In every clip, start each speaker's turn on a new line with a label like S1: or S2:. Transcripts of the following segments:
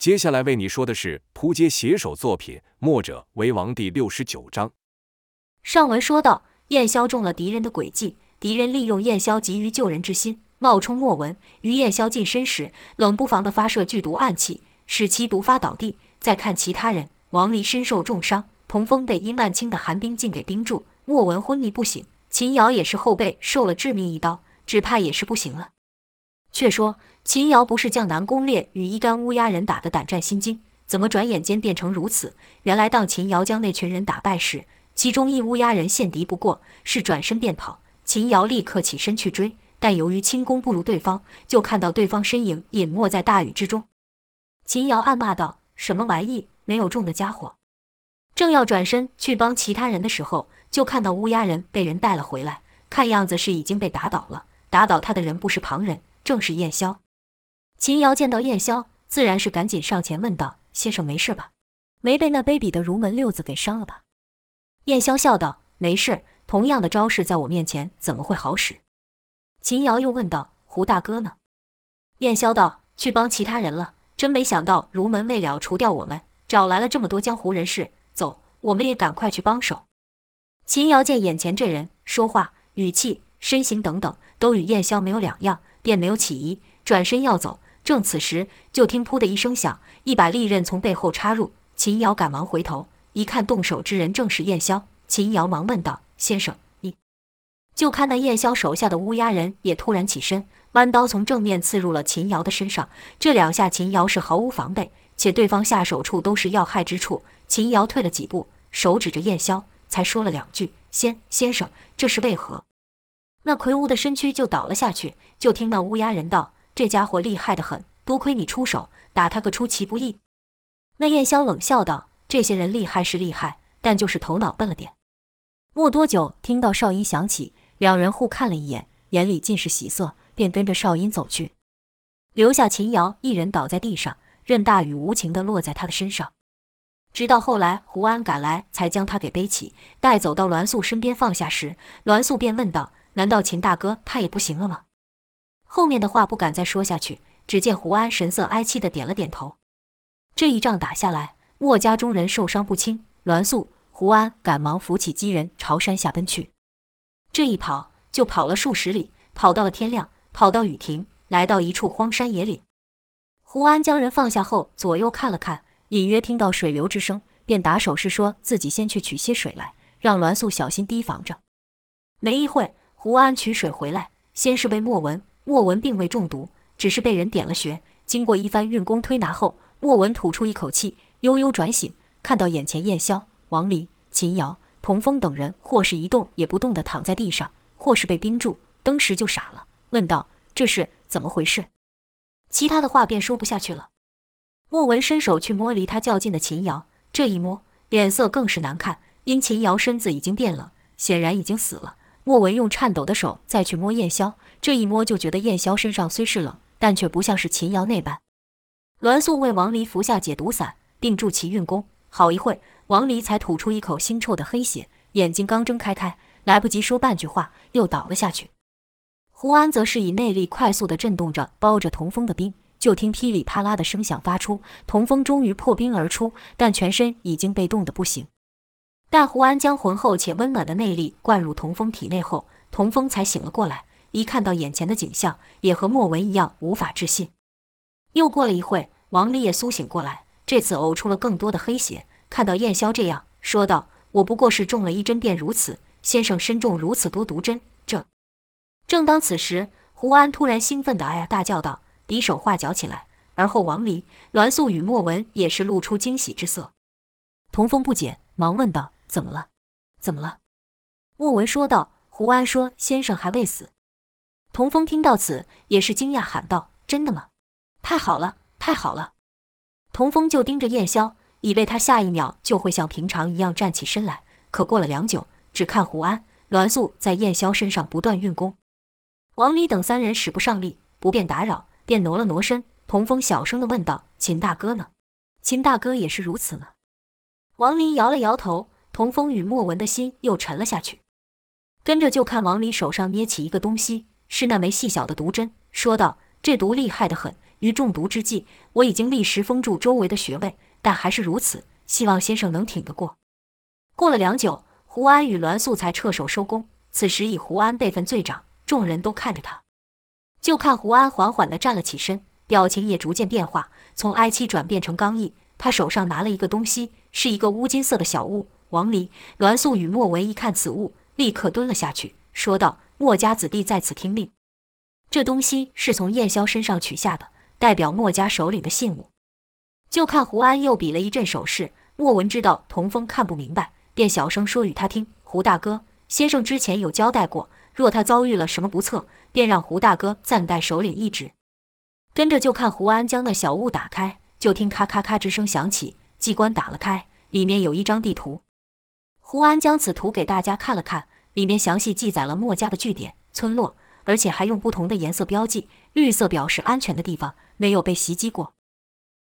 S1: 接下来为你说的是扑街写手作品《墨者为王》第六十九章。
S2: 上文说到，燕霄中了敌人的诡计，敌人利用燕霄急于救人之心，冒充莫文，于燕霄近身时，冷不防的发射剧毒暗器，使其毒发倒地。再看其他人，王离身受重伤，童风被殷万清的寒冰劲给冰住，莫文昏迷不醒，秦瑶也是后背受了致命一刀，只怕也是不行了。却说秦瑶不是将南宫烈与一干乌鸦人打得胆战心惊，怎么转眼间变成如此？原来当秦瑶将那群人打败时，其中一乌鸦人陷敌不过，是转身便跑。秦瑶立刻起身去追，但由于轻功不如对方，就看到对方身影隐没在大雨之中。秦瑶暗骂道：“什么玩意，没有中的家伙！”正要转身去帮其他人的时候，就看到乌鸦人被人带了回来，看样子是已经被打倒了。打倒他的人不是旁人。正是燕霄，秦瑶见到燕霄，自然是赶紧上前问道：“先生没事吧？没被那卑鄙的儒门六子给伤了吧？”燕霄笑道：“没事，同样的招式在我面前怎么会好使？”秦瑶又问道：“胡大哥呢？”燕霄道：“去帮其他人了。真没想到儒门为了除掉我们，找来了这么多江湖人士。走，我们也赶快去帮手。”秦瑶见眼前这人说话语气、身形等等都与燕霄没有两样。便没有起疑，转身要走。正此时，就听“噗”的一声响，一把利刃从背后插入。秦瑶赶忙回头一看，动手之人正是燕霄。秦瑶忙问道：“先生，你……”就看那燕霄手下的乌鸦人也突然起身，弯刀从正面刺入了秦瑶的身上。这两下，秦瑶是毫无防备，且对方下手处都是要害之处。秦瑶退了几步，手指着燕霄，才说了两句：“先先生，这是为何？”那魁梧的身躯就倒了下去，就听那乌鸦人道：“这家伙厉害得很，多亏你出手，打他个出其不意。”那燕霄冷笑道：“这些人厉害是厉害，但就是头脑笨了点。”没多久，听到哨音响起，两人互看了一眼，眼里尽是喜色，便跟着哨音走去，留下秦瑶一人倒在地上，任大雨无情地落在他的身上。直到后来胡安赶来，才将他给背起，带走到栾素身边放下时，栾素便问道。难道秦大哥他也不行了吗？后面的话不敢再说下去。只见胡安神色哀戚的点了点头。这一仗打下来，墨家中人受伤不轻。栾素、胡安赶忙扶起几人朝山下奔去。这一跑就跑了数十里，跑到了天亮，跑到雨停，来到一处荒山野岭。胡安将人放下后，左右看了看，隐约听到水流之声，便打手势说自己先去取些水来，让栾素小心提防着。没一会。胡安取水回来，先是被莫文，莫文并未中毒，只是被人点了穴。经过一番运功推拿后，莫文吐出一口气，悠悠转醒，看到眼前燕霄、王离、秦瑶、童风等人，或是一动也不动地躺在地上，或是被冰住，当时就傻了，问道：“这是怎么回事？”其他的话便说不下去了。莫文伸手去摸离他较近的秦瑶，这一摸，脸色更是难看，因秦瑶身子已经变冷，显然已经死了。莫文用颤抖的手再去摸燕霄，这一摸就觉得燕霄身上虽是冷，但却不像是秦瑶那般。栾素为王离服下解毒散，并助其运功。好一会，王离才吐出一口腥臭的黑血，眼睛刚睁开开，来不及说半句话，又倒了下去。胡安则是以内力快速地震动着包着童风的冰，就听噼里啪啦的声响发出，童风终于破冰而出，但全身已经被冻得不行。但胡安将浑厚且温暖的内力灌入童风体内后，童风才醒了过来。一看到眼前的景象，也和莫文一样无法置信。又过了一会，王离也苏醒过来，这次呕出了更多的黑血。看到燕霄这样，说道：“我不过是中了一针便如此，先生身中如此多毒针，这……”正当此时，胡安突然兴奋地哎呀大叫道，比手画脚起来。而后王离、栾素与莫文也是露出惊喜之色。童风不解，忙问道。怎么了？怎么了？莫文说道。胡安说：“先生还未死。”童风听到此，也是惊讶，喊道：“真的吗？太好了，太好了！”童风就盯着燕霄，以为他下一秒就会像平常一样站起身来。可过了良久，只看胡安、栾素在燕霄身上不断运功，王离等三人使不上力，不便打扰，便挪了挪身。童风小声地问道：“秦大哥呢？秦大哥也是如此呢？”王离摇了摇头。童风与莫文的心又沉了下去，跟着就看王离手上捏起一个东西，是那枚细小的毒针，说道：“这毒厉害得很，于中毒之际，我已经立时封住周围的穴位，但还是如此。希望先生能挺得过。过了良久，胡安与栾素才撤手收工。此时以胡安辈分最长，众人都看着他。就看胡安缓缓地站了起身，表情也逐渐变化，从哀戚转变成刚毅。他手上拿了一个东西，是一个乌金色的小物。王离、栾素与莫文一看此物，立刻蹲了下去，说道：“莫家子弟在此听令。”这东西是从燕霄身上取下的，代表莫家首领的信物。就看胡安又比了一阵手势，莫文知道童风看不明白，便小声说与他听：“胡大哥，先生之前有交代过，若他遭遇了什么不测，便让胡大哥暂代首领一职。”跟着就看胡安将那小物打开，就听咔咔咔之声响起，机关打了开，里面有一张地图。胡安将此图给大家看了看，里面详细记载了墨家的据点、村落，而且还用不同的颜色标记，绿色表示安全的地方，没有被袭击过；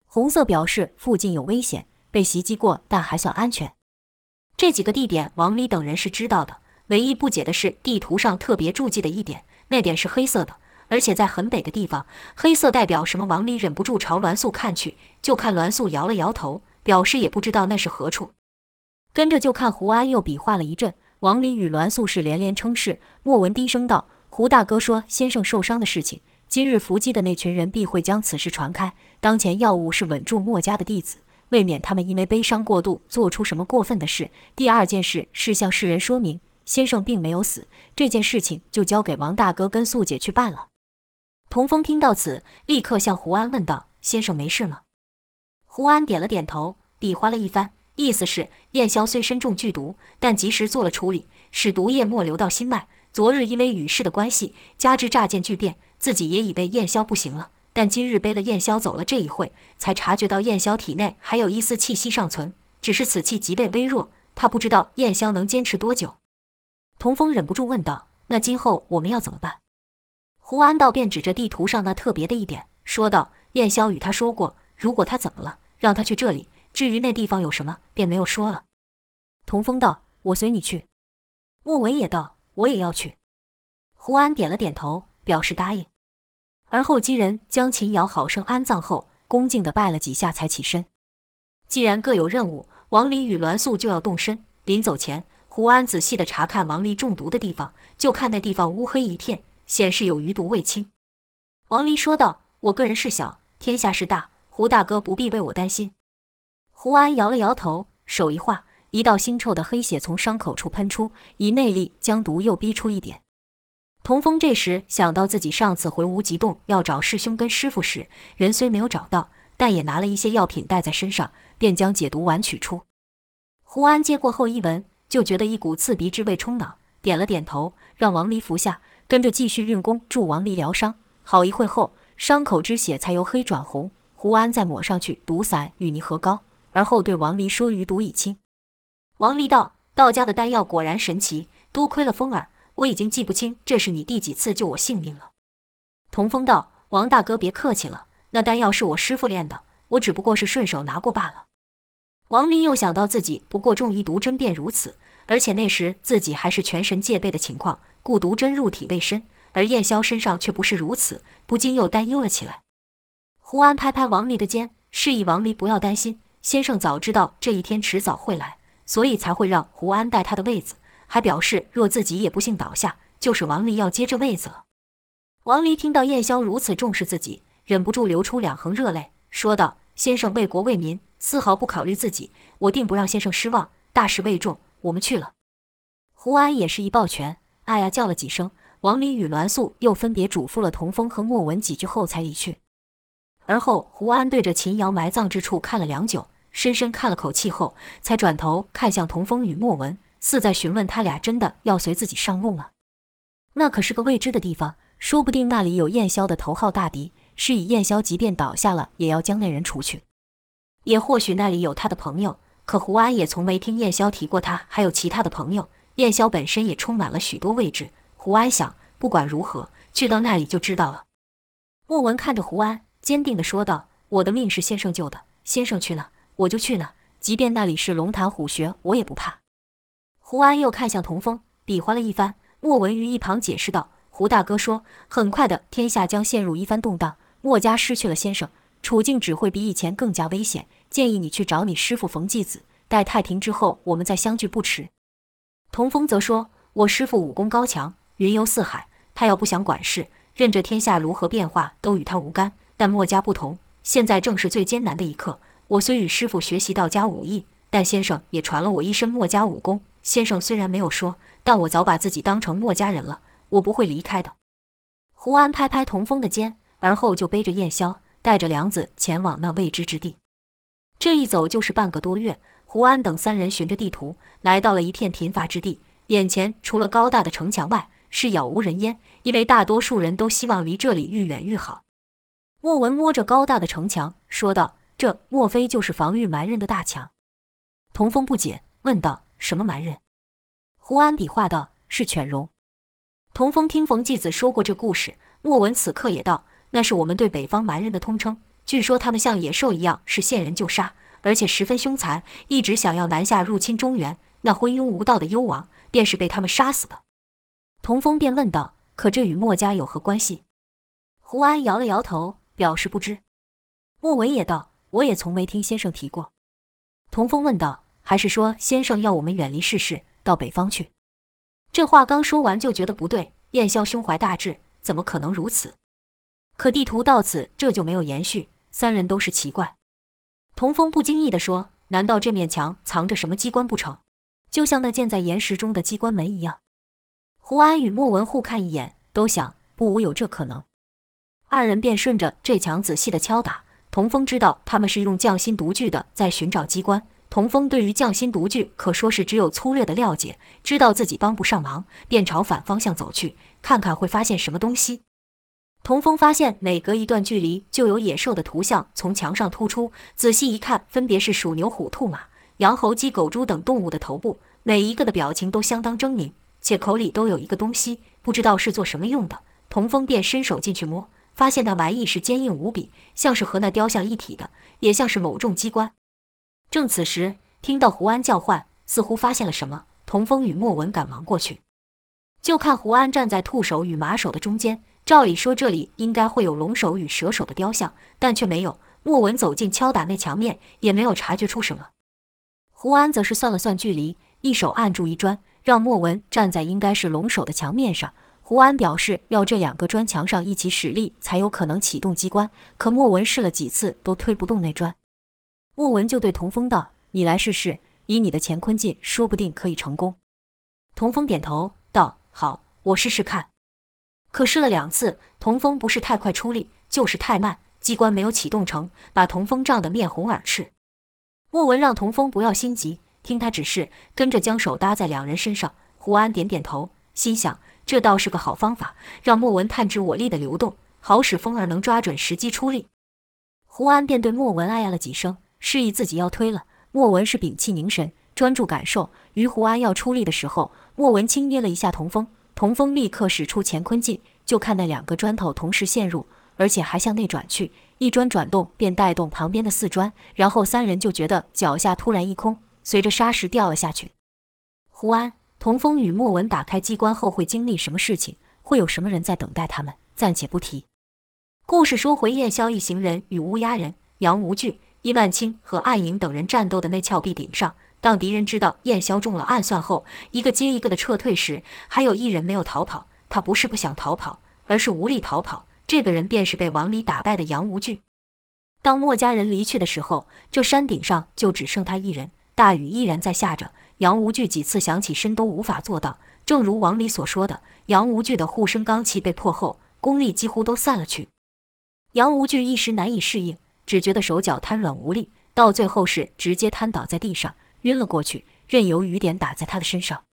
S2: 红色表示附近有危险，被袭击过但还算安全。这几个地点，王离等人是知道的，唯一不解的是地图上特别注记的一点，那点是黑色的，而且在很北的地方，黑色代表什么？王离忍不住朝栾素看去，就看栾素摇了摇头，表示也不知道那是何处。跟着就看胡安又比划了一阵，王林与栾素是连连称是。莫文低声道：“胡大哥说先生受伤的事情，今日伏击的那群人必会将此事传开。当前要务是稳住莫家的弟子，未免他们因为悲伤过度做出什么过分的事。第二件事是向世人说明先生并没有死，这件事情就交给王大哥跟素姐去办了。”童风听到此，立刻向胡安问道：“先生没事吗？”胡安点了点头，比划了一番。意思是，燕霄虽身中剧毒，但及时做了处理，使毒液莫流到心脉。昨日因为羽氏的关系，加之乍见巨变，自己也以为燕霄不行了。但今日背了燕霄走了这一会，才察觉到燕霄体内还有一丝气息尚存，只是此气极为微弱。他不知道燕霄能坚持多久。童风忍不住问道：“那今后我们要怎么办？”胡安道便指着地图上那特别的一点，说道：“燕霄与他说过，如果他怎么了，让他去这里。”至于那地方有什么，便没有说了。童风道：“我随你去。”莫文也道：“我也要去。”胡安点了点头，表示答应。而后几人将秦瑶好生安葬后，恭敬地拜了几下，才起身。既然各有任务，王离与栾素就要动身。临走前，胡安仔细地查看王离中毒的地方，就看那地方乌黑一片，显示有余毒未清。王离说道：“我个人事小，天下事大，胡大哥不必为我担心。”胡安摇了摇头，手一划，一道腥臭的黑血从伤口处喷出，以内力将毒又逼出一点。童风这时想到自己上次回无极洞要找师兄跟师傅时，人虽没有找到，但也拿了一些药品带在身上，便将解毒丸取出。胡安接过后一闻，就觉得一股刺鼻之味冲脑，点了点头，让王离服下，跟着继续运功助王离疗伤。好一会后，伤口之血才由黑转红。胡安再抹上去毒散与泥合膏。而后对王离说：“余毒已清。”王离道：“道家的丹药果然神奇，多亏了风儿，我已经记不清这是你第几次救我性命了。”童风道：“王大哥别客气了，那丹药是我师傅炼的，我只不过是顺手拿过罢了。”王离又想到自己不过中一毒针便如此，而且那时自己还是全神戒备的情况，故毒针入体未深，而燕霄身上却不是如此，不禁又担忧了起来。胡安拍拍王离的肩，示意王离不要担心。先生早知道这一天迟早会来，所以才会让胡安带他的位子，还表示若自己也不幸倒下，就是王离要接这位子了。王离听到燕霄如此重视自己，忍不住流出两行热泪，说道：“先生为国为民，丝毫不考虑自己，我定不让先生失望。大事未重，我们去了。”胡安也是一抱拳，哎呀叫了几声。王离与栾素又分别嘱咐了童风和莫文几句后才离去。而后胡安对着秦瑶埋葬之处看了良久。深深叹了口气后，才转头看向童风与莫文，似在询问他俩真的要随自己上路吗？那可是个未知的地方，说不定那里有燕霄的头号大敌，是以燕霄即便倒下了，也要将那人除去。也或许那里有他的朋友，可胡安也从没听燕霄提过他还有其他的朋友。燕霄本身也充满了许多未知。胡安想，不管如何，去到那里就知道了。莫文看着胡安，坚定地说道：“我的命是先生救的，先生去哪，我就去呢，即便那里是龙潭虎穴，我也不怕。胡安又看向童风，比划了一番。莫文于一旁解释道：“胡大哥说，很快的天下将陷入一番动荡，墨家失去了先生，处境只会比以前更加危险。建议你去找你师父冯继子，待太平之后，我们再相聚不迟。”童风则说：“我师父武功高强，云游四海，他要不想管事，任这天下如何变化都与他无干。但墨家不同，现在正是最艰难的一刻。我虽与师傅学习道家武艺，但先生也传了我一身墨家武功。先生虽然没有说，但我早把自己当成墨家人了，我不会离开的。”胡安拍拍童风的肩，而后就背着燕霄，带着梁子前往那未知之地。这一走就是半个多月。胡安等三人循着地图来到了一片贫乏之地，眼前除了高大的城墙外，是杳无人烟，因为大多数人都希望离这里愈远愈好。莫文摸着高大的城墙，说道：“这莫非就是防御蛮人的大墙？”童风不解，问道：“什么蛮人？”胡安比划道：“是犬戎。”童风听冯继子说过这故事，莫文此刻也道：“那是我们对北方蛮人的通称，据说他们像野兽一样，是见人就杀。”而且十分凶残，一直想要南下入侵中原。那昏庸无道的幽王，便是被他们杀死的。童风便问道：“可这与墨家有何关系？”胡安摇了摇头，表示不知。莫文也道：“我也从没听先生提过。”童风问道：“还是说先生要我们远离世事，到北方去？”这话刚说完，就觉得不对。燕霄胸怀大志，怎么可能如此？可地图到此这就没有延续，三人都是奇怪。童风不经意地说：“难道这面墙藏着什么机关不成？就像那建在岩石中的机关门一样。”胡安与莫文互看一眼，都想不无有这可能。二人便顺着这墙仔细地敲打。童风知道他们是用匠心独具的在寻找机关。童风对于匠心独具可说是只有粗略的了解，知道自己帮不上忙，便朝反方向走去，看看会发现什么东西。童风发现每隔一段距离就有野兽的图像从墙上突出，仔细一看，分别是鼠、牛、虎、兔、马、羊、猴、鸡、狗、猪等动物的头部，每一个的表情都相当狰狞，且口里都有一个东西，不知道是做什么用的。童风便伸手进去摸，发现那玩意是坚硬无比，像是和那雕像一体的，也像是某种机关。正此时，听到胡安叫唤，似乎发现了什么，童风与莫文赶忙过去，就看胡安站在兔首与马首的中间。照理说，这里应该会有龙首与蛇首的雕像，但却没有。莫文走近敲打那墙面，也没有察觉出什么。胡安则是算了算距离，一手按住一砖，让莫文站在应该是龙首的墙面上。胡安表示要这两个砖墙上一起使力，才有可能启动机关。可莫文试了几次，都推不动那砖。莫文就对童风道：“你来试试，以你的乾坤劲，说不定可以成功。”童风点头道：“好，我试试看。”可试了两次，童风不是太快出力，就是太慢，机关没有启动成，把童风胀得面红耳赤。莫文让童风不要心急，听他指示，跟着将手搭在两人身上。胡安点点头，心想这倒是个好方法，让莫文探知我力的流动，好使风儿能抓准时机出力。胡安便对莫文哎呀了几声，示意自己要推了。莫文是屏气凝神，专注感受。于胡安要出力的时候，莫文轻捏了一下童风。童风立刻使出乾坤劲，就看那两个砖头同时陷入，而且还向内转去。一砖转动，便带动旁边的四砖，然后三人就觉得脚下突然一空，随着沙石掉了下去。胡安、童风与莫文打开机关后会经历什么事情？会有什么人在等待他们？暂且不提。故事说回燕霄一行人与乌鸦人、杨无惧、伊万青和暗影等人战斗的那峭壁顶上。当敌人知道燕霄中了暗算后，一个接一个的撤退时，还有一人没有逃跑。他不是不想逃跑，而是无力逃跑。这个人便是被王离打败的杨无惧。当墨家人离去的时候，这山顶上就只剩他一人。大雨依然在下着，杨无惧几次想起身都无法做到。正如王离所说的，杨无惧的护身罡气被破后，功力几乎都散了去。杨无惧一时难以适应，只觉得手脚瘫软无力，到最后是直接瘫倒在地上。晕了过去，任由雨点打在他的身上。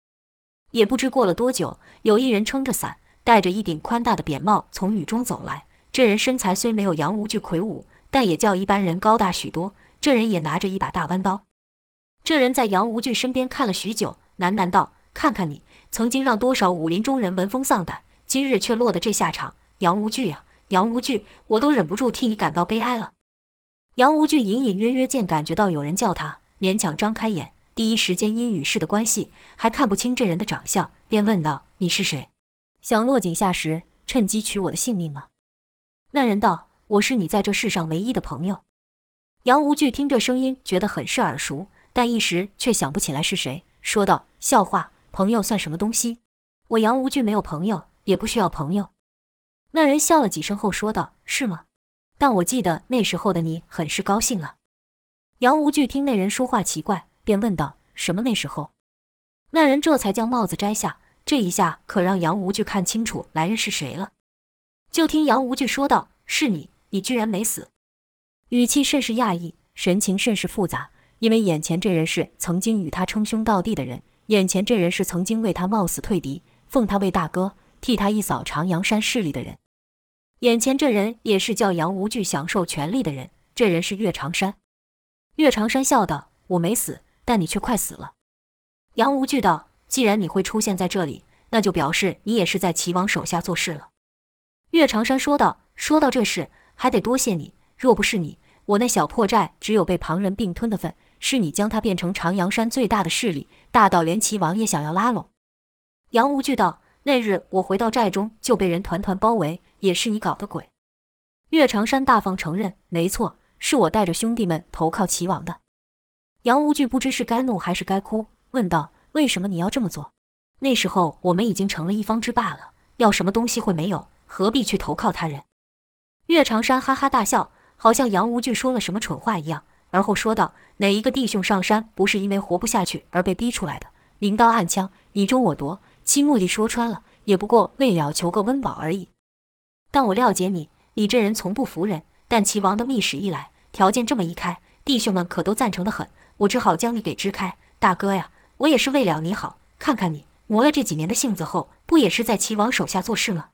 S2: 也不知过了多久，有一人撑着伞，戴着一顶宽大的扁帽，从雨中走来。这人身材虽没有杨无惧魁梧，但也较一般人高大许多。这人也拿着一把大弯刀。这人在杨无惧身边看了许久，喃喃道：“看看你，曾经让多少武林中人闻风丧胆，今日却落得这下场。杨无惧呀，杨无惧，我都忍不住替你感到悲哀了。”杨无惧隐隐约约见感觉到有人叫他。勉强张开眼，第一时间因雨势的关系还看不清这人的长相，便问道：“你是谁？想落井下石，趁机取我的性命吗？”那人道：“我是你在这世上唯一的朋友。”杨无惧听这声音，觉得很是耳熟，但一时却想不起来是谁，说道：“笑话，朋友算什么东西？我杨无惧没有朋友，也不需要朋友。”那人笑了几声后说道：“是吗？但我记得那时候的你很是高兴啊。”杨无惧听那人说话奇怪，便问道：“什么那时候？”那人这才将帽子摘下，这一下可让杨无惧看清楚来人是谁了。就听杨无惧说道：“是你，你居然没死。”语气甚是讶异，神情甚是复杂，因为眼前这人是曾经与他称兄道弟的人，眼前这人是曾经为他冒死退敌，奉他为大哥，替他一扫长阳山势力的人，眼前这人也是叫杨无惧享受权力的人，这人是岳长山。岳长山笑道：“我没死，但你却快死了。”杨无惧道：“既然你会出现在这里，那就表示你也是在齐王手下做事了。”岳长山说道：“说到这事，还得多谢你。若不是你，我那小破寨只有被旁人并吞的份。是你将他变成长阳山最大的势力，大到连齐王也想要拉拢。”杨无惧道：“那日我回到寨中，就被人团团包围，也是你搞的鬼。”岳长山大方承认：“没错，是我带着兄弟们投靠齐王的。”杨无惧不知是该怒还是该哭。问道：“为什么你要这么做？那时候我们已经成了一方之霸了，要什么东西会没有？何必去投靠他人？”岳长山哈哈大笑，好像杨无惧说了什么蠢话一样，而后说道：“哪一个弟兄上山不是因为活不下去而被逼出来的？明刀暗枪，你争我夺，其目的说穿了，也不过为了求个温饱而已。但我了解你，你这人从不服人。但齐王的密使一来，条件这么一开，弟兄们可都赞成得很，我只好将你给支开，大哥呀。”我也是为了你好，看看你磨了这几年的性子后，不也是在齐王手下做事吗？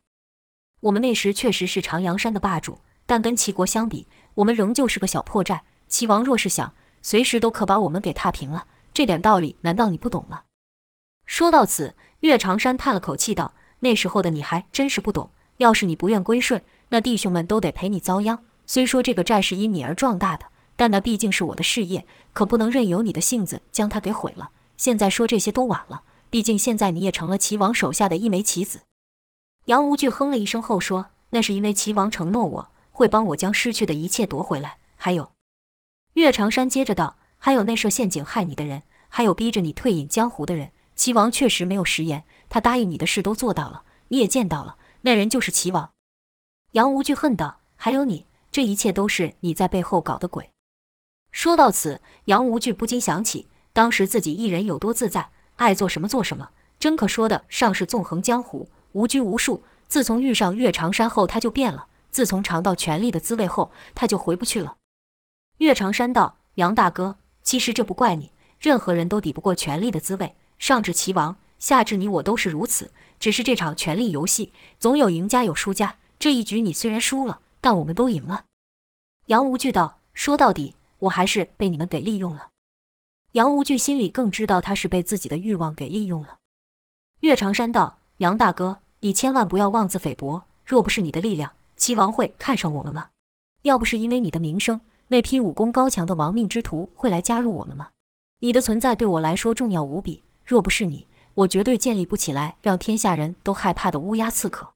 S2: 我们那时确实是长阳山的霸主，但跟齐国相比，我们仍旧是个小破寨。齐王若是想，随时都可把我们给踏平了。这点道理，难道你不懂吗？说到此，岳长山叹了口气道：“那时候的你还真是不懂。要是你不愿归顺，那弟兄们都得陪你遭殃。虽说这个寨是因你而壮大的，但那毕竟是我的事业，可不能任由你的性子将它给毁了。”现在说这些都晚了，毕竟现在你也成了齐王手下的一枚棋子。杨无惧哼了一声后说：“那是因为齐王承诺我会帮我将失去的一切夺回来。还有，岳长山接着道：还有那设陷阱害你的人，还有逼着你退隐江湖的人。齐王确实没有食言，他答应你的事都做到了，你也见到了，那人就是齐王。”杨无惧恨道：“还有你，这一切都是你在背后搞的鬼。”说到此，杨无惧不禁想起。当时自己一人有多自在，爱做什么做什么，真可说得上是纵横江湖，无拘无束。自从遇上岳长山后，他就变了；自从尝到权力的滋味后，他就回不去了。岳长山道：“杨大哥，其实这不怪你，任何人都抵不过权力的滋味，上至齐王，下至你我都是如此。只是这场权力游戏，总有赢家有输家。这一局你虽然输了，但我们都赢了。”杨无惧道：“说到底，我还是被你们给利用了。”杨无惧心里更知道他是被自己的欲望给利用了。岳长山道：“杨大哥，你千万不要妄自菲薄。若不是你的力量，齐王会看上我们吗？要不是因为你的名声，那批武功高强的亡命之徒会来加入我们吗？你的存在对我来说重要无比。若不是你，我绝对建立不起来让天下人都害怕的乌鸦刺客。”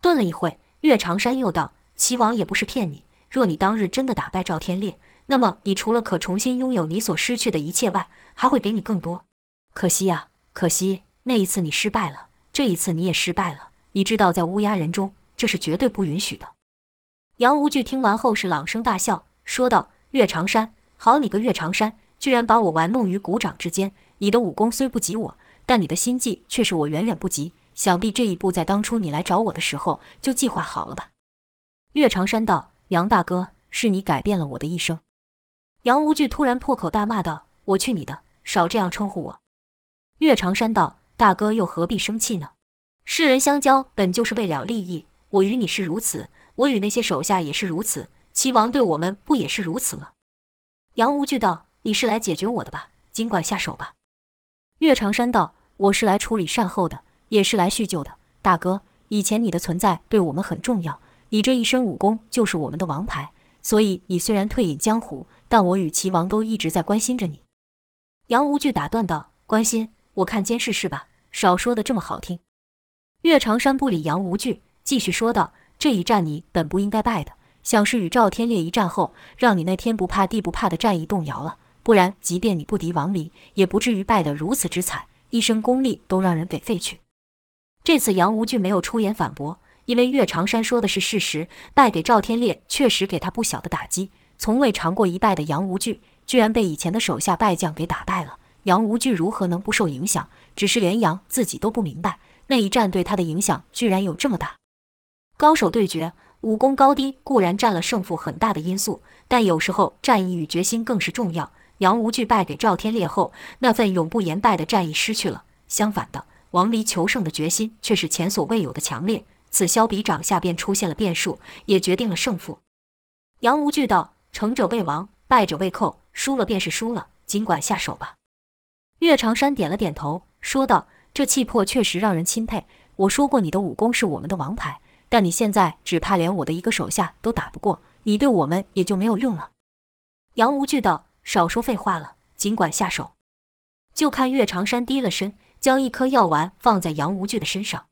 S2: 顿了一会，岳长山又道：“齐王也不是骗你。若你当日真的打败赵天烈，”那么，你除了可重新拥有你所失去的一切外，还会给你更多。可惜呀，可惜那一次你失败了，这一次你也失败了。你知道，在乌鸦人中，这是绝对不允许的。杨无惧听完后是朗声大笑，说道：“岳长山，好你个岳长山，居然把我玩弄于股掌之间。你的武功虽不及我，但你的心计却是我远远不及。想必这一步在当初你来找我的时候就计划好了吧？”岳长山道：“杨大哥，是你改变了我的一生。”杨无惧突然破口大骂道：“我去你的！少这样称呼我！”岳长山道：“大哥又何必生气呢？世人相交本就是为了利益，我与你是如此，我与那些手下也是如此，齐王对我们不也是如此吗？”杨无惧道：“你是来解决我的吧？尽管下手吧。”岳长山道：“我是来处理善后的，也是来叙旧的。大哥，以前你的存在对我们很重要，你这一身武功就是我们的王牌，所以你虽然退隐江湖。”但我与齐王都一直在关心着你。”杨无惧打断道，“关心？我看监视是吧？少说的这么好听。”岳长山不理杨无惧，继续说道：“这一战你本不应该败的，想是与赵天烈一战后，让你那天不怕地不怕的战意动摇了。不然，即便你不敌王离，也不至于败得如此之惨，一身功力都让人给废去。这次杨无惧没有出言反驳，因为岳长山说的是事实，败给赵天烈确实给他不小的打击。从未尝过一败的杨无惧，居然被以前的手下败将给打败了。杨无惧如何能不受影响？只是连杨自己都不明白，那一战对他的影响居然有这么大。高手对决，武功高低固然占了胜负很大的因素，但有时候战意与决心更是重要。杨无惧败给赵天烈后，那份永不言败的战意失去了。相反的，王离求胜的决心却是前所未有的强烈。此消彼长下，便出现了变数，也决定了胜负。杨无惧道：“成者为王，败者为寇，输了便是输了，尽管下手吧。”岳长山点了点头，说道：“这气魄确实让人钦佩。我说过，你的武功是我们的王牌，但你现在只怕连我的一个手下都打不过，你对我们也就没有用了。”杨无惧道。少说废话了，尽管下手。就看岳长山低了身，将一颗药丸放在杨无惧的身上。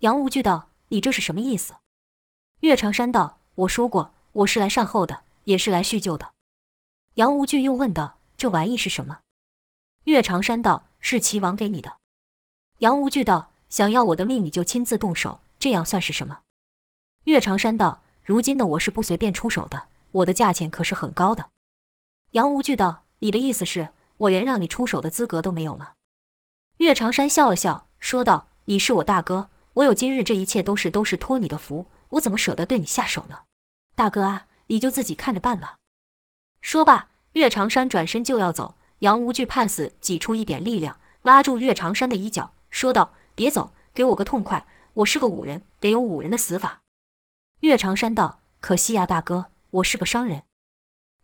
S2: 杨无惧道：“你这是什么意思？”岳长山道：“我说过，我是来善后的，也是来叙旧的。”杨无惧又问道：“这玩意是什么？”岳长山道：“是齐王给你的。”杨无惧道：“想要我的命，你就亲自动手，这样算是什么？”岳长山道：“如今的我是不随便出手的，我的价钱可是很高的。”杨无惧道：“你的意思是，我连让你出手的资格都没有了？”岳长山笑了笑，说道：“你是我大哥，我有今日这一切都是都是托你的福，我怎么舍得对你下手呢？大哥啊，你就自己看着办吧。”说罢，岳长山转身就要走，杨无惧盼死挤出一点力量，拉住岳长山的衣角，说道：“别走，给我个痛快！我是个武人，得有武人的死法。”岳长山道：“可惜呀，大哥，我是个商人。”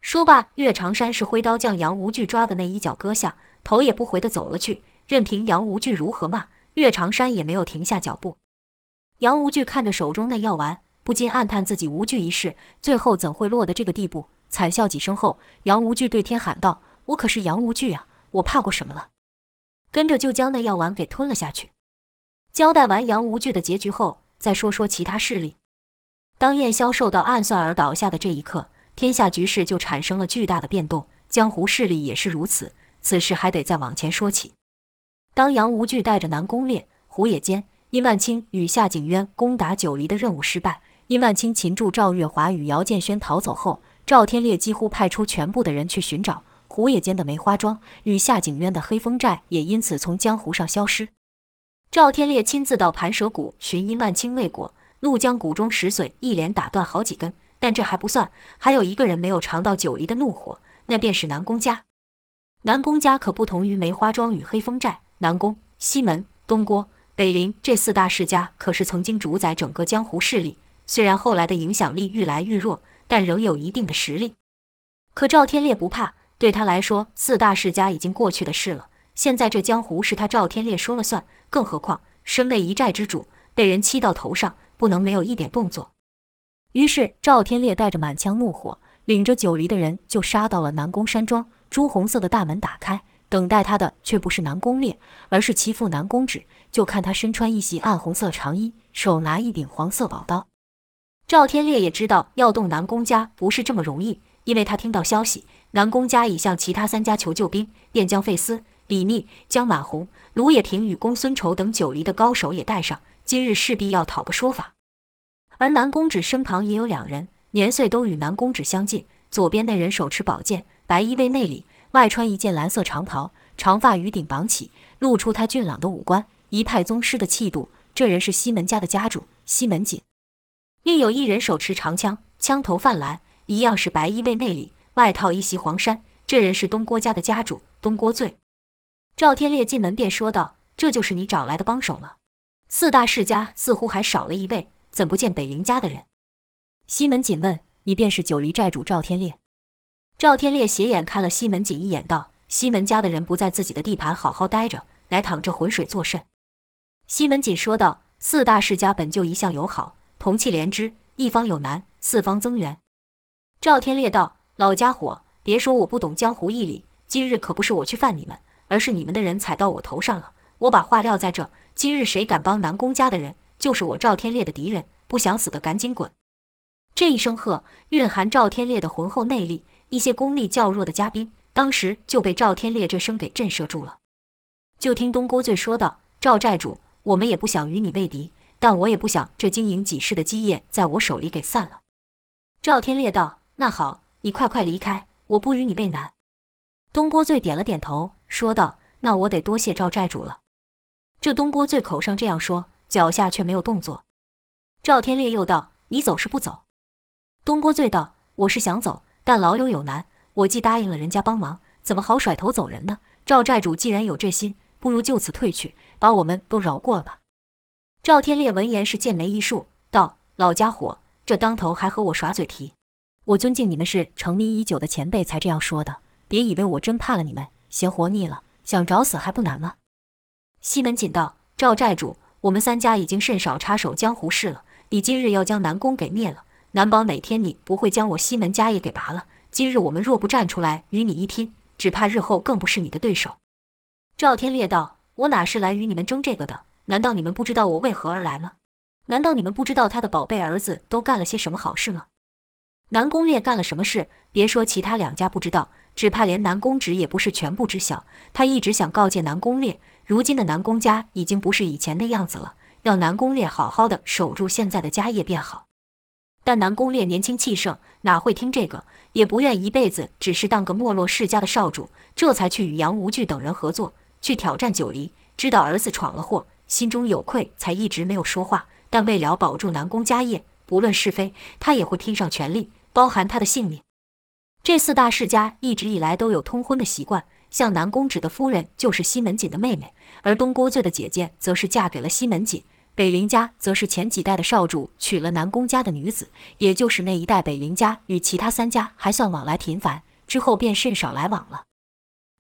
S2: 说罢，岳长山是挥刀将杨无惧抓的那衣角割下，头也不回地走了去。任凭杨无惧如何骂，岳长山也没有停下脚步。杨无惧看着手中那药丸，不禁暗叹自己无惧一世，最后怎会落得这个地步？惨笑几声后，杨无惧对天喊道：“我可是杨无惧啊，我怕过什么了？”跟着就将那药丸给吞了下去。交代完杨无惧的结局后，再说说其他势力。当燕霄受到暗算而倒下的这一刻。天下局势就产生了巨大的变动，江湖势力也是如此。此事还得再往前说起。当杨无惧带着南宫烈、胡野间、殷万清与夏景渊攻打九黎的任务失败，殷万清擒住赵月华与姚建轩逃走后，赵天烈几乎派出全部的人去寻找胡野间的梅花庄，与夏景渊的黑风寨也因此从江湖上消失。赵天烈亲自到盘蛇谷寻殷万清未果，怒将谷中石髓一连打断好几根。但这还不算，还有一个人没有尝到九黎的怒火，那便是南宫家。南宫家可不同于梅花庄与黑风寨，南宫、西门、东郭、北林这四大世家可是曾经主宰整个江湖势力。虽然后来的影响力愈来愈弱，但仍有一定的实力。可赵天烈不怕，对他来说，四大世家已经过去的事了。现在这江湖是他赵天烈说了算，更何况身为一寨之主，被人欺到头上，不能没有一点动作。于是赵天烈带着满腔怒火，领着九黎的人就杀到了南宫山庄。朱红色的大门打开，等待他的却不是南宫烈，而是其父南宫止。就看他身穿一袭暗红色长衣，手拿一柄黄色宝刀。赵天烈也知道要动南宫家不是这么容易，因为他听到消息，南宫家已向其他三家求救兵，便将费斯、李密、江满红、卢也平与公孙仇等九黎的高手也带上，今日势必要讨个说法。而南宫止身旁也有两人，年岁都与南宫止相近。左边那人手持宝剑，白衣卫内里，外穿一件蓝色长袍，长发于顶绑起，露出他俊朗的五官，一派宗师的气度。这人是西门家的家主西门锦。另有一人手持长枪，枪头泛蓝，一样是白衣卫内里，外套一袭黄衫。这人是东郭家的家主东郭醉。赵天烈进门便说道：“这就是你找来的帮手了。四大世家似乎还少了一位。”怎不见北林家的人？西门锦问：“你便是九黎寨主赵天烈？”赵天烈斜眼看了西门锦一眼，道：“西门家的人不在自己的地盘好好待着，来淌这浑水作甚？”西门锦说道：“四大世家本就一向友好，同气连枝，一方有难，四方增援。”赵天烈道：“老家伙，别说我不懂江湖义理，今日可不是我去犯你们，而是你们的人踩到我头上了。我把话撂在这，今日谁敢帮南宫家的人？”就是我赵天烈的敌人，不想死的赶紧滚！这一声喝，蕴含赵天烈的浑厚内力，一些功力较弱的嘉宾当时就被赵天烈这声给震慑住了。就听东郭醉说道：“赵寨主，我们也不想与你为敌，但我也不想这经营几世的基业在我手里给散了。”赵天烈道：“那好，你快快离开，我不与你为难。”东郭醉点了点头，说道：“那我得多谢赵寨主了。”这东郭醉口上这样说，脚下却没有动作。赵天烈又道：“你走是不走？”东郭醉道：“我是想走，但老友有难，我既答应了人家帮忙，怎么好甩头走人呢？赵寨主既然有这心，不如就此退去，把我们都饶过了吧。”赵天烈闻言是剑眉一竖，道：“老家伙，这当头还和我耍嘴皮？我尊敬你们是成名已久的前辈，才这样说的。”别以为我真怕了你们，嫌活腻了，想找死还不难吗？西门锦道：“赵寨主，我们三家已经甚少插手江湖事了。你今日要将南宫给灭了，难保哪天你不会将我西门家业给拔了。今日我们若不站出来与你一拼，只怕日后更不是你的对手。”赵天烈道：“我哪是来与你们争这个的？难道你们不知道我为何而来吗？难道你们不知道他的宝贝儿子都干了些什么好事吗？南宫烈干了什么事？别说其他两家不知道。”只怕连南宫直也不是全部知晓。他一直想告诫南宫烈，如今的南宫家已经不是以前的样子了，要南宫烈好好的守住现在的家业便好。但南宫烈年轻气盛，哪会听这个？也不愿一辈子只是当个没落世家的少主，这才去与杨无惧等人合作，去挑战九黎。知道儿子闯了祸，心中有愧，才一直没有说话。但为了保住南宫家业，不论是非，他也会拼上全力，包含他的性命。这四大世家一直以来都有通婚的习惯，像南宫止的夫人就是西门锦的妹妹，而东郭醉的姐姐则是嫁给了西门锦。北林家则是前几代的少主娶了南宫家的女子，也就是那一代北林家与其他三家还算往来频繁，之后便甚少来往了。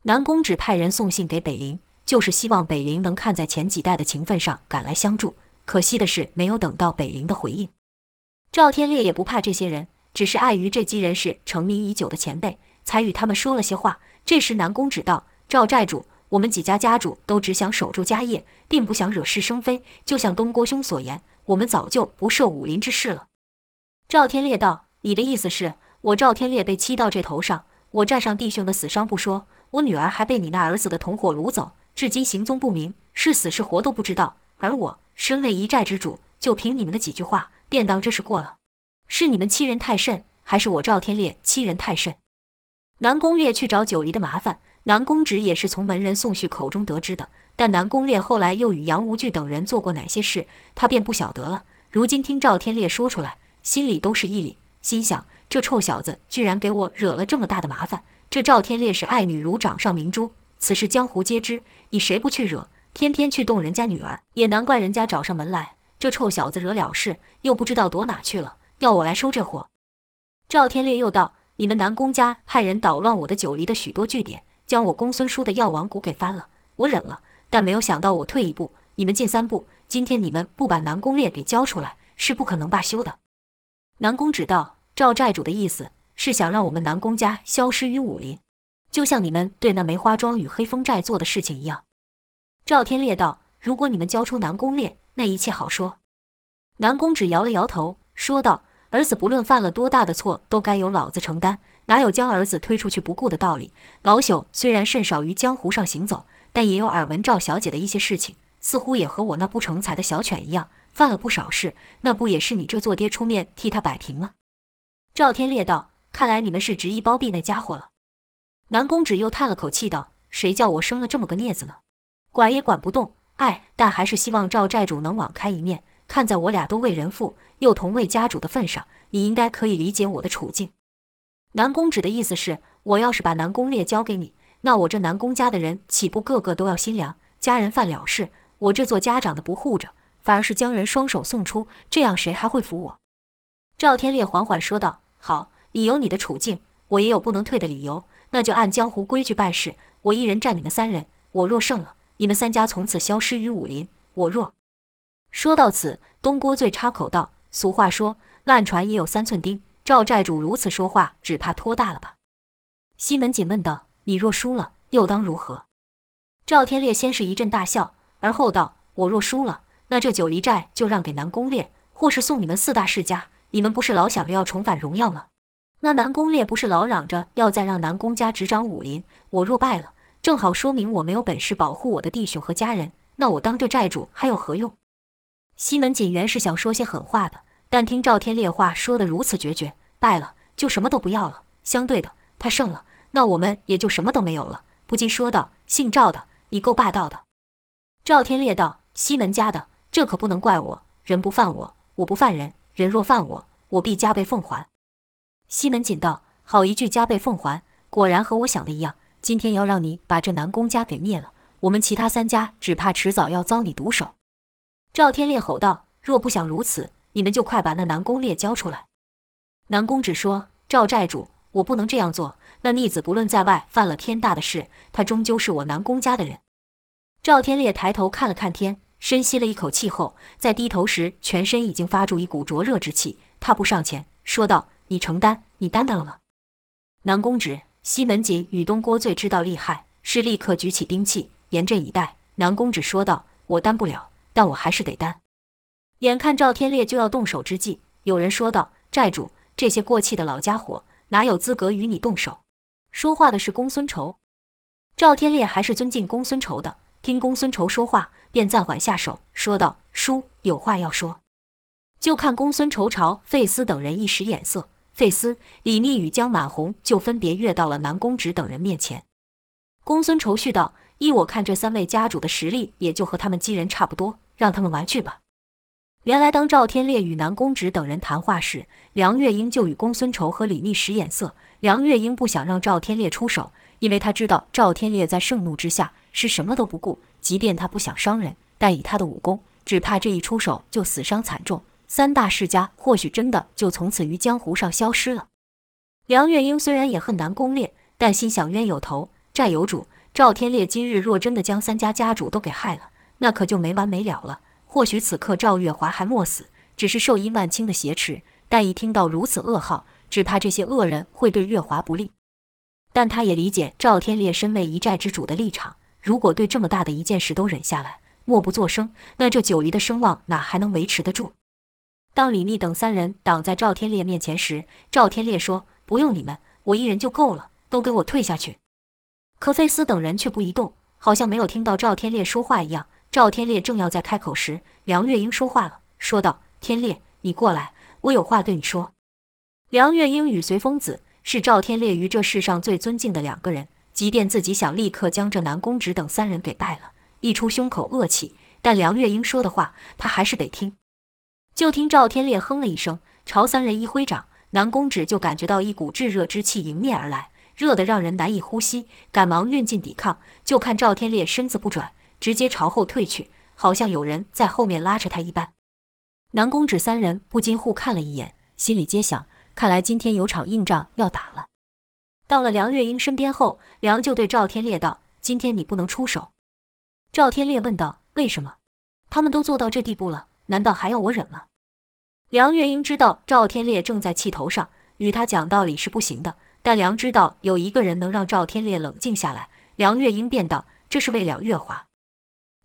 S2: 南宫止派人送信给北林，就是希望北林能看在前几代的情分上赶来相助。可惜的是，没有等到北林的回应。赵天烈也不怕这些人。只是碍于这几人是成名已久的前辈，才与他们说了些话。这时南宫止道：“赵寨主，我们几家家主都只想守住家业，并不想惹是生非。就像东郭兄所言，我们早就不涉武林之事了。”赵天烈道：“你的意思是，我赵天烈被欺到这头上，我寨上弟兄的死伤不说，我女儿还被你那儿子的同伙掳走，至今行踪不明，是死是活都不知道。而我身为一寨之主，就凭你们的几句话，便当这事过了。”是你们欺人太甚，还是我赵天烈欺人太甚？南宫烈去找九黎的麻烦，南宫止也是从门人宋旭口中得知的。但南宫烈后来又与杨无惧等人做过哪些事，他便不晓得了。如今听赵天烈说出来，心里都是一凛，心想这臭小子居然给我惹了这么大的麻烦。这赵天烈是爱女如掌上明珠，此事江湖皆知，你谁不去惹？偏偏去动人家女儿，也难怪人家找上门来。这臭小子惹了事，又不知道躲哪去了。要我来收这货？赵天烈又道：“你们南宫家派人捣乱我的九黎的许多据点，将我公孙叔的药王谷给翻了。我忍了，但没有想到我退一步，你们进三步。今天你们不把南宫烈给交出来，是不可能罢休的。”南宫止道：“赵寨主的意思是想让我们南宫家消失于武林，就像你们对那梅花庄与黑风寨做的事情一样。”赵天烈道：“如果你们交出南宫烈，那一切好说。”南宫止摇了摇头。说道：“儿子不论犯了多大的错，都该由老子承担，哪有将儿子推出去不顾的道理？老朽虽然甚少于江湖上行走，但也有耳闻赵小姐的一些事情，似乎也和我那不成才的小犬一样，犯了不少事。那不也是你这做爹出面替他摆平吗？”赵天烈道：“看来你们是执意包庇那家伙了。”南宫止又叹了口气道：“谁叫我生了这么个孽子呢？管也管不动。哎，但还是希望赵寨主能网开一面。”看在我俩都为人父，又同为家主的份上，你应该可以理解我的处境。南宫止的意思是，我要是把南宫烈交给你，那我这南宫家的人岂不个个都要心凉？家人犯了事，我这做家长的不护着，反而是将人双手送出，这样谁还会服我？赵天烈缓缓说道：“好，你有你的处境，我也有不能退的理由，那就按江湖规矩办事。我一人战你们三人，我若胜了，你们三家从此消失于武林；我若……”说到此，东郭醉插口道：“俗话说，烂船也有三寸钉。赵寨主如此说话，只怕托大了吧？”西门锦问道：“你若输了，又当如何？”赵天烈先是一阵大笑，而后道：“我若输了，那这九黎寨就让给南宫烈，或是送你们四大世家，你们不是老想着要重返荣耀吗？那南宫烈不是老嚷着要再让南宫家执掌武林？我若败了，正好说明我没有本事保护我的弟兄和家人，那我当这寨主还有何用？西门锦原是想说些狠话的，但听赵天烈话说得如此决绝，败了就什么都不要了。相对的，他胜了，那我们也就什么都没有了。不禁说道：“姓赵的，你够霸道的。”赵天烈道：“西门家的，这可不能怪我。人不犯我，我不犯人；人若犯我，我必加倍奉还。”西门锦道：“好一句加倍奉还，果然和我想的一样。今天要让你把这南宫家给灭了，我们其他三家只怕迟早要遭你毒手。”赵天烈吼道：“若不想如此，你们就快把那南宫烈交出来。”南宫只说：“赵寨主，我不能这样做。那逆子不论在外犯了天大的事，他终究是我南宫家的人。”赵天烈抬头看了看天，深吸了一口气后，在低头时，全身已经发出一股灼热之气，踏步上前说道。你承担，你担当了吗？南宫止、西门锦与东郭最知道厉害，是立刻举起兵器，严阵以待。南宫止说道：“我担不了，但我还是得担。”眼看赵天烈就要动手之际，有人说道：“寨主，这些过气的老家伙哪有资格与你动手？”说话的是公孙仇。赵天烈还是尊敬公孙仇的，听公孙仇说话，便暂缓下手，说道：“叔有话要说。”就看公孙仇朝费斯等人一使眼色。费斯、李密与江满红就分别跃到了南宫止等人面前。公孙仇续道：“依我看，这三位家主的实力也就和他们几人差不多，让他们玩去吧。”原来，当赵天烈与南宫止等人谈话时，梁月英就与公孙仇和李密使眼色。梁月英不想让赵天烈出手，因为他知道赵天烈在盛怒之下是什么都不顾，即便他不想伤人，但以他的武功，只怕这一出手就死伤惨重。三大世家或许真的就从此于江湖上消失了。梁月英虽然也恨南宫烈，但心想冤有头债有主。赵天烈今日若真的将三家家主都给害了，那可就没完没了了。或许此刻赵月华还没死，只是受殷万青的挟持，但一听到如此噩耗，只怕这些恶人会对月华不利。但他也理解赵天烈身为一寨之主的立场，如果对这么大的一件事都忍下来，默不作声，那这九黎的声望哪还能维持得住？当李密等三人挡在赵天烈面前时，赵天烈说：“不用你们，我一人就够了，都给我退下去。”可费斯等人却不移动，好像没有听到赵天烈说话一样。赵天烈正要再开口时，梁月英说话了，说道：“天烈，你过来，我有话对你说。”梁月英与随风子是赵天烈于这世上最尊敬的两个人，即便自己想立刻将这南宫止等三人给带了，一出胸口恶气，但梁月英说的话，他还是得听。就听赵天烈哼了一声，朝三人一挥掌，南宫止就感觉到一股炙热之气迎面而来，热得让人难以呼吸，赶忙运劲抵抗。就看赵天烈身子不转，直接朝后退去，好像有人在后面拉着他一般。南宫止三人不禁互看了一眼，心里皆想：看来今天有场硬仗要打了。到了梁月英身边后，梁就对赵天烈道：“今天你不能出手。”赵天烈问道：“为什么？他们都做到这地步了。”难道还要我忍吗？梁月英知道赵天烈正在气头上，与他讲道理是不行的。但梁知道有一个人能让赵天烈冷静下来，梁月英便道：“这是为了月华。”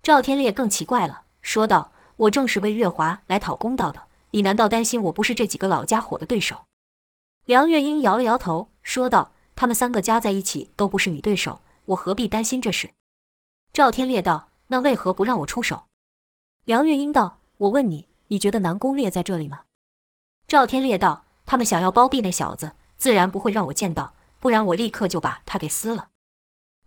S2: 赵天烈更奇怪了，说道：“我正是为月华来讨公道的，你难道担心我不是这几个老家伙的对手？”梁月英摇了摇头，说道：“他们三个加在一起都不是你对手，我何必担心这事？”赵天烈道：“那为何不让我出手？”梁月英道。我问你，你觉得南宫烈在这里吗？赵天烈道：“他们想要包庇那小子，自然不会让我见到，不然我立刻就把他给撕了。”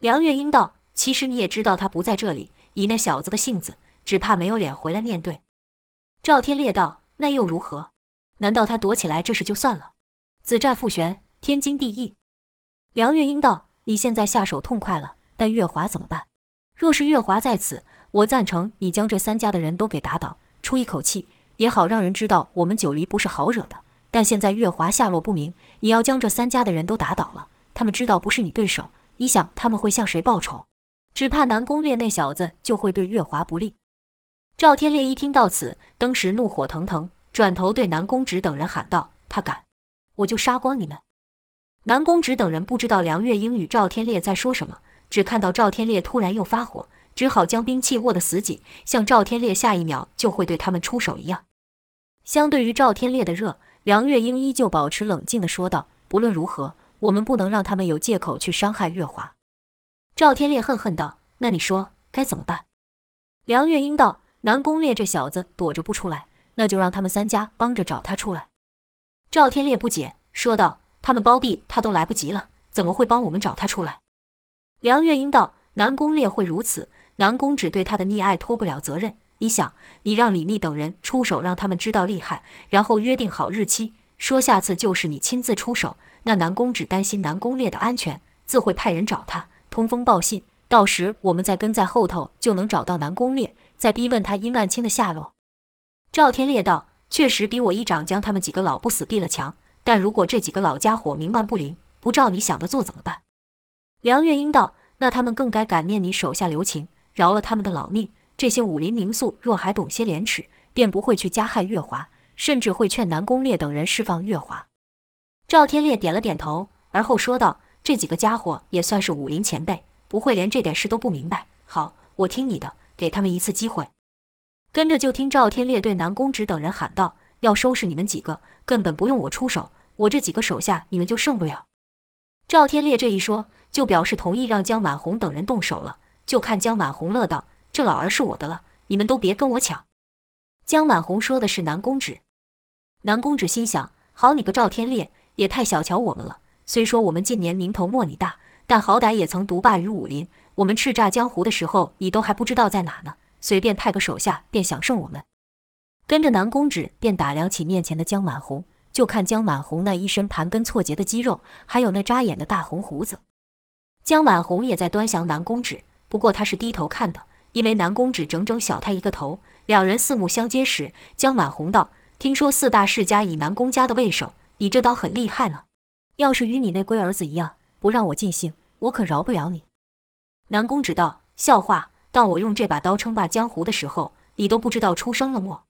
S2: 梁月英道：“其实你也知道他不在这里，以那小子的性子，只怕没有脸回来面对。”赵天烈道：“那又如何？难道他躲起来这事就算了？此战复旋，天经地义。”梁月英道：“你现在下手痛快了，但月华怎么办？若是月华在此，我赞成你将这三家的人都给打倒。”出一口气也好，让人知道我们九黎不是好惹的。但现在月华下落不明，你要将这三家的人都打倒了，他们知道不是你对手，你想他们会向谁报仇？只怕南宫烈那小子就会对月华不利。赵天烈一听到此，当时怒火腾腾，转头对南宫止等人喊道：“他敢，我就杀光你们！”南宫止等人不知道梁月英与赵天烈在说什么，只看到赵天烈突然又发火。只好将兵器握得死紧，像赵天烈下一秒就会对他们出手一样。相对于赵天烈的热，梁月英依旧保持冷静地说道：“不论如何，我们不能让他们有借口去伤害月华。”赵天烈恨恨道：“那你说该怎么办？”梁月英道：“南宫烈这小子躲着不出来，那就让他们三家帮着找他出来。”赵天烈不解，说道：“他们包庇他都来不及了，怎么会帮我们找他出来？”梁月英道：“南宫烈会如此，南宫只对他的溺爱脱不了责任。你想，你让李密等人出手，让他们知道厉害，然后约定好日期，说下次就是你亲自出手，那南宫只担心南宫烈的安全，自会派人找他，通风报信。”到时我们再跟在后头，就能找到南宫烈，再逼问他殷万清的下落。赵天烈道：“确实比我一掌将他们几个老不死毙了强。但如果这几个老家伙冥顽不灵，不照你想的做怎么办？”梁月英道：“那他们更该感念你手下留情，饶了他们的老命。这些武林名宿若还懂些廉耻，便不会去加害月华，甚至会劝南宫烈等人释放月华。”赵天烈点了点头，而后说道：“这几个家伙也算是武林前辈。”不会连这点事都不明白。好，我听你的，给他们一次机会。跟着就听赵天烈对南宫直等人喊道：“要收拾你们几个，根本不用我出手，我这几个手下你们就胜不了。”赵天烈这一说，就表示同意让江满红等人动手了。就看江满红乐道：“这老儿是我的了，你们都别跟我抢。”江满红说的是南宫止。南宫止心想：好你个赵天烈，也太小瞧我们了。虽说我们近年名头没你大。但好歹也曾独霸于武林，我们叱咤江湖的时候，你都还不知道在哪呢。随便派个手下便想胜我们。跟着南宫止便打量起面前的江满红，就看江满红那一身盘根错节的肌肉，还有那扎眼的大红胡子。江满红也在端详南宫止，不过他是低头看的，因为南宫止整整小他一个头。两人四目相接时，江满红道：“听说四大世家以南宫家的为首，你这刀很厉害了。要是与你那龟儿子一样。”不让我尽兴，我可饶不了你。南宫止道：“笑话！当我用这把刀称霸江湖的时候，你都不知道出生了么？”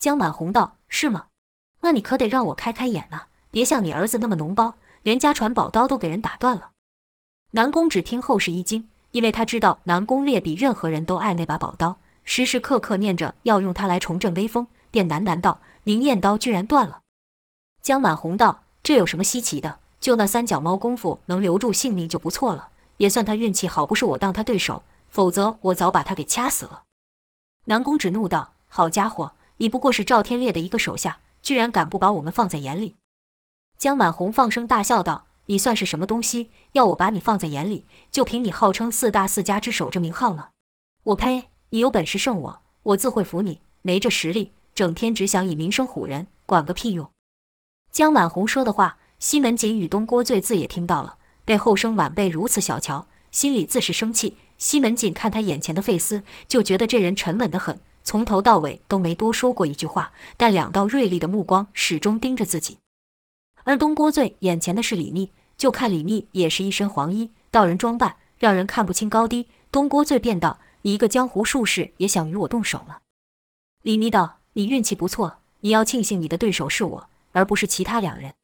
S2: 江满红道：“是吗？那你可得让我开开眼呐！别像你儿子那么脓包，连家传宝刀都给人打断了。”南宫止听后是一惊，因为他知道南宫烈比任何人都爱那把宝刀，时时刻刻念着要用它来重振威风，便喃喃道：“灵验刀居然断了。”江满红道：“这有什么稀奇的？”就那三脚猫功夫，能留住性命就不错了，也算他运气好，不是我当他对手，否则我早把他给掐死了。南宫止怒道：“好家伙，你不过是赵天烈的一个手下，居然敢不把我们放在眼里？”江满红放声大笑道：“你算是什么东西？要我把你放在眼里？就凭你号称四大四家之首这名号呢？我呸！你有本事胜我，我自会服你；没这实力，整天只想以名声唬人，管个屁用！”江晚红说的话。西门锦与东郭醉自也听到了，被后生晚辈如此小瞧，心里自是生气。西门锦看他眼前的费斯，就觉得这人沉稳得很，从头到尾都没多说过一句话，但两道锐利的目光始终盯着自己。而东郭醉眼前的是李密，就看李密也是一身黄衣，道人装扮，让人看不清高低。东郭醉便道：“你一个江湖术士，也想与我动手了？”李密道：“你运气不错，你要庆幸你的对手是我，而不是其他两人。”